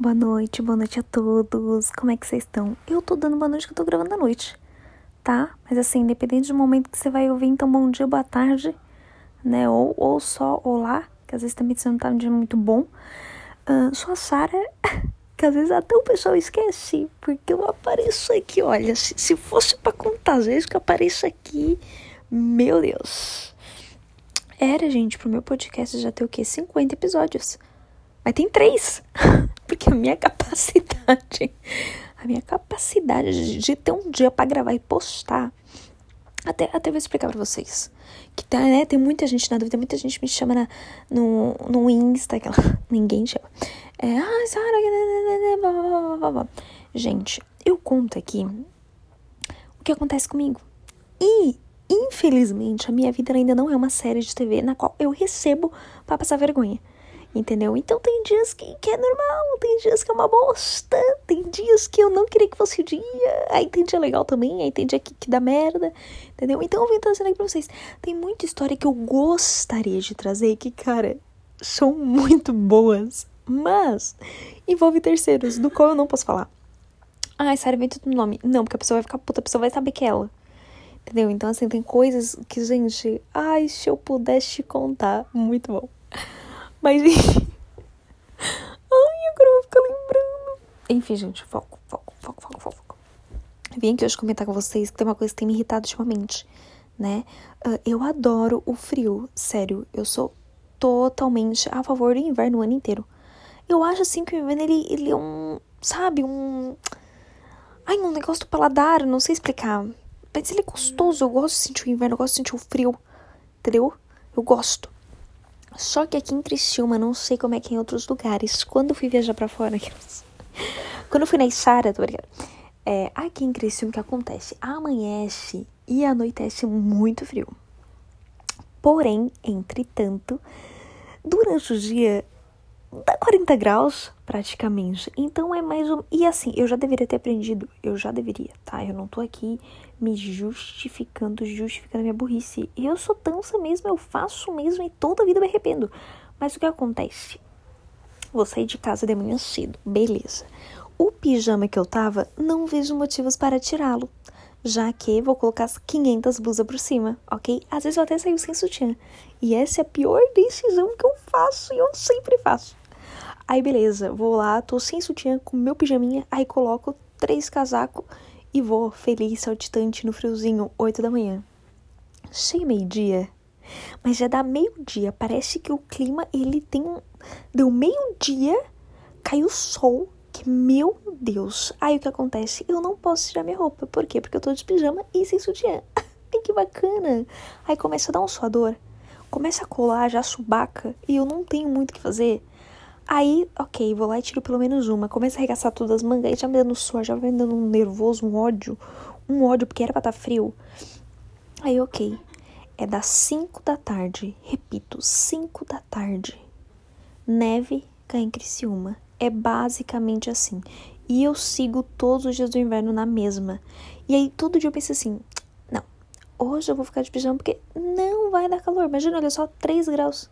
Boa noite, boa noite a todos. Como é que vocês estão? Eu tô dando boa noite que eu tô gravando à noite, tá? Mas assim, independente do momento que você vai ouvir, então bom dia, boa tarde, né? Ou, ou só olá, que às vezes também você não tá um dia muito bom. Uh, sou a Sara, que às vezes até o pessoal esquece, porque eu apareço aqui, olha, se, se fosse pra contar as vezes que eu apareço aqui, meu Deus. Era, gente, pro meu podcast já ter o quê? 50 episódios. Mas tem três. Porque a minha capacidade, a minha capacidade de, ter um dia para gravar e postar. Até, até vou explicar pra vocês. Que tá, né, tem muita gente na dúvida, muita gente me chama na, no, no Insta, aquela, ninguém chama. É, ah, Sara, gente, eu conto aqui o que acontece comigo. E, infelizmente, a minha vida ainda não é uma série de TV na qual eu recebo para passar vergonha entendeu? Então tem dias que, que é normal, tem dias que é uma bosta, tem dias que eu não queria que fosse o dia, aí tem dia legal também, aí tem dia que, que dá merda, entendeu? Então eu vim trazendo aqui pra vocês. Tem muita história que eu gostaria de trazer que, cara, são muito boas, mas envolve terceiros, do qual eu não posso falar. Ai, sério, vem tudo no nome. Não, porque a pessoa vai ficar puta, a pessoa vai saber que é ela. Entendeu? Então, assim, tem coisas que, gente, ai, se eu pudesse te contar, muito bom. Mas enfim. Ai, agora eu vou ficar lembrando. Enfim, gente, foco, foco, foco, foco, foco. Vim aqui hoje comentar com vocês que tem uma coisa que tem me irritado ultimamente, né? Uh, eu adoro o frio, sério. Eu sou totalmente a favor do inverno o ano inteiro. Eu acho assim que o inverno ele, ele é um, sabe, um. Ai, um negócio do paladar, não sei explicar. Mas ele é gostoso, eu gosto de sentir o inverno, eu gosto de sentir o frio, entendeu? Eu gosto. Só que aqui em Criciúma, não sei como é que é em outros lugares. Quando eu fui viajar para fora, quando eu fui na Isara, tô brincando. É, aqui em Criciúma, o que acontece? Amanhece e anoitece muito frio. Porém, entretanto, durante o dia dá 40 graus praticamente. Então é mais um. E assim, eu já deveria ter aprendido. Eu já deveria, tá? Eu não tô aqui me justificando, justificando minha burrice. Eu sou tansa mesmo, eu faço mesmo e toda a vida me arrependo. Mas o que acontece? Vou sair de casa de manhã cedo, beleza. O pijama que eu tava, não vejo motivos para tirá-lo. Já que vou colocar as 500 blusas por cima, ok? Às vezes eu até saio sem sutiã. E essa é a pior decisão que eu faço e eu sempre faço. Aí beleza, vou lá, tô sem sutiã, com meu pijaminha, aí coloco três casacos e vou feliz, saltitante no friozinho, 8 da manhã. Chega meio-dia, mas já dá meio-dia, parece que o clima ele tem. Deu meio-dia, caiu sol, que meu Deus. Aí o que acontece? Eu não posso tirar minha roupa, por quê? Porque eu tô de pijama e sem sutiã. Ai, que bacana! Aí começa a dar um suador, começa a colar já subaca e eu não tenho muito o que fazer. Aí, ok, vou lá e tiro pelo menos uma. Começa a arregaçar todas as mangas, já me dando suor, já me dando um nervoso, um ódio. Um ódio, porque era pra estar tá frio. Aí, ok. É das 5 da tarde. Repito, 5 da tarde. Neve cai em Criciúma. É basicamente assim. E eu sigo todos os dias do inverno na mesma. E aí, todo dia eu penso assim: não, hoje eu vou ficar de pijama porque não vai dar calor. Imagina, olha só, 3 graus.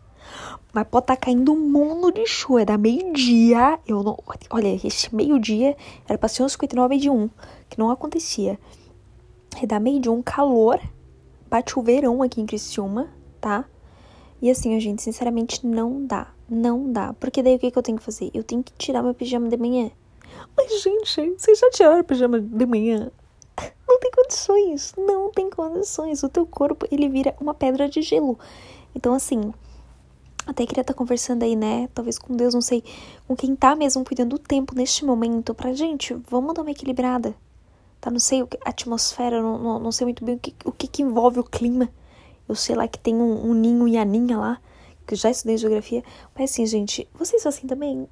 Mas pode estar tá caindo um mundo de chuva. É da meio-dia. Eu não. Olha, esse meio-dia era pra ser uns 59 de 1, que não acontecia. É da meio de um calor. Bate o verão aqui em Criciúma, tá? E assim, a gente, sinceramente, não dá. Não dá. Porque daí o que, que eu tenho que fazer? Eu tenho que tirar meu pijama de manhã. Mas, gente, vocês já tiraram pijama de manhã? Não tem condições. Não tem condições. O teu corpo, ele vira uma pedra de gelo. Então, assim, até queria estar tá conversando aí, né? Talvez com Deus, não sei, com quem tá mesmo cuidando do tempo neste momento, pra gente, vamos dar uma equilibrada. Tá? Não sei, a atmosfera, não, não, não sei muito bem o que, o que, que envolve o clima. Eu sei lá que tem um, um ninho e aninha lá, que já estudei geografia. Mas assim, gente, vocês são assim também?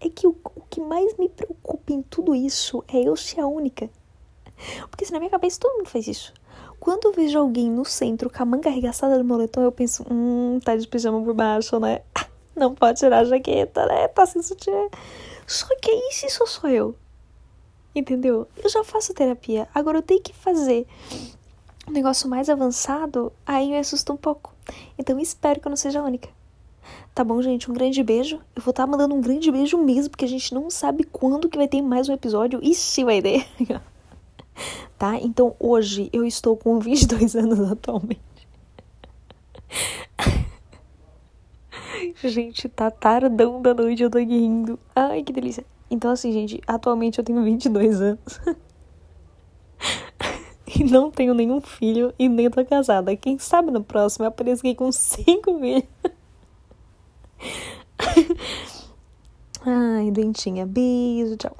É que o, o que mais me preocupa em tudo isso é eu ser a única. Porque se na minha cabeça todo mundo faz isso. Quando eu vejo alguém no centro com a manga arregaçada do moletom, eu penso, hum, tá de pijama por baixo, né? Não pode tirar a jaqueta, né? Tá sem sutiã. Só que isso, isso sou eu. Entendeu? Eu já faço terapia. Agora eu tenho que fazer um negócio mais avançado, aí me assusta um pouco. Então espero que eu não seja a única. Tá bom, gente? Um grande beijo. Eu vou estar tá mandando um grande beijo mesmo, porque a gente não sabe quando que vai ter mais um episódio. Ixi, vai ter. tá? Então hoje eu estou com 22 anos atualmente. gente, tá tardão da noite, eu tô rindo. Ai, que delícia. Então, assim, gente, atualmente eu tenho 22 anos. e não tenho nenhum filho e nem tô casada. Quem sabe no próximo eu aqui com 5 filhos. Ai, doentinha. Beijo, tchau.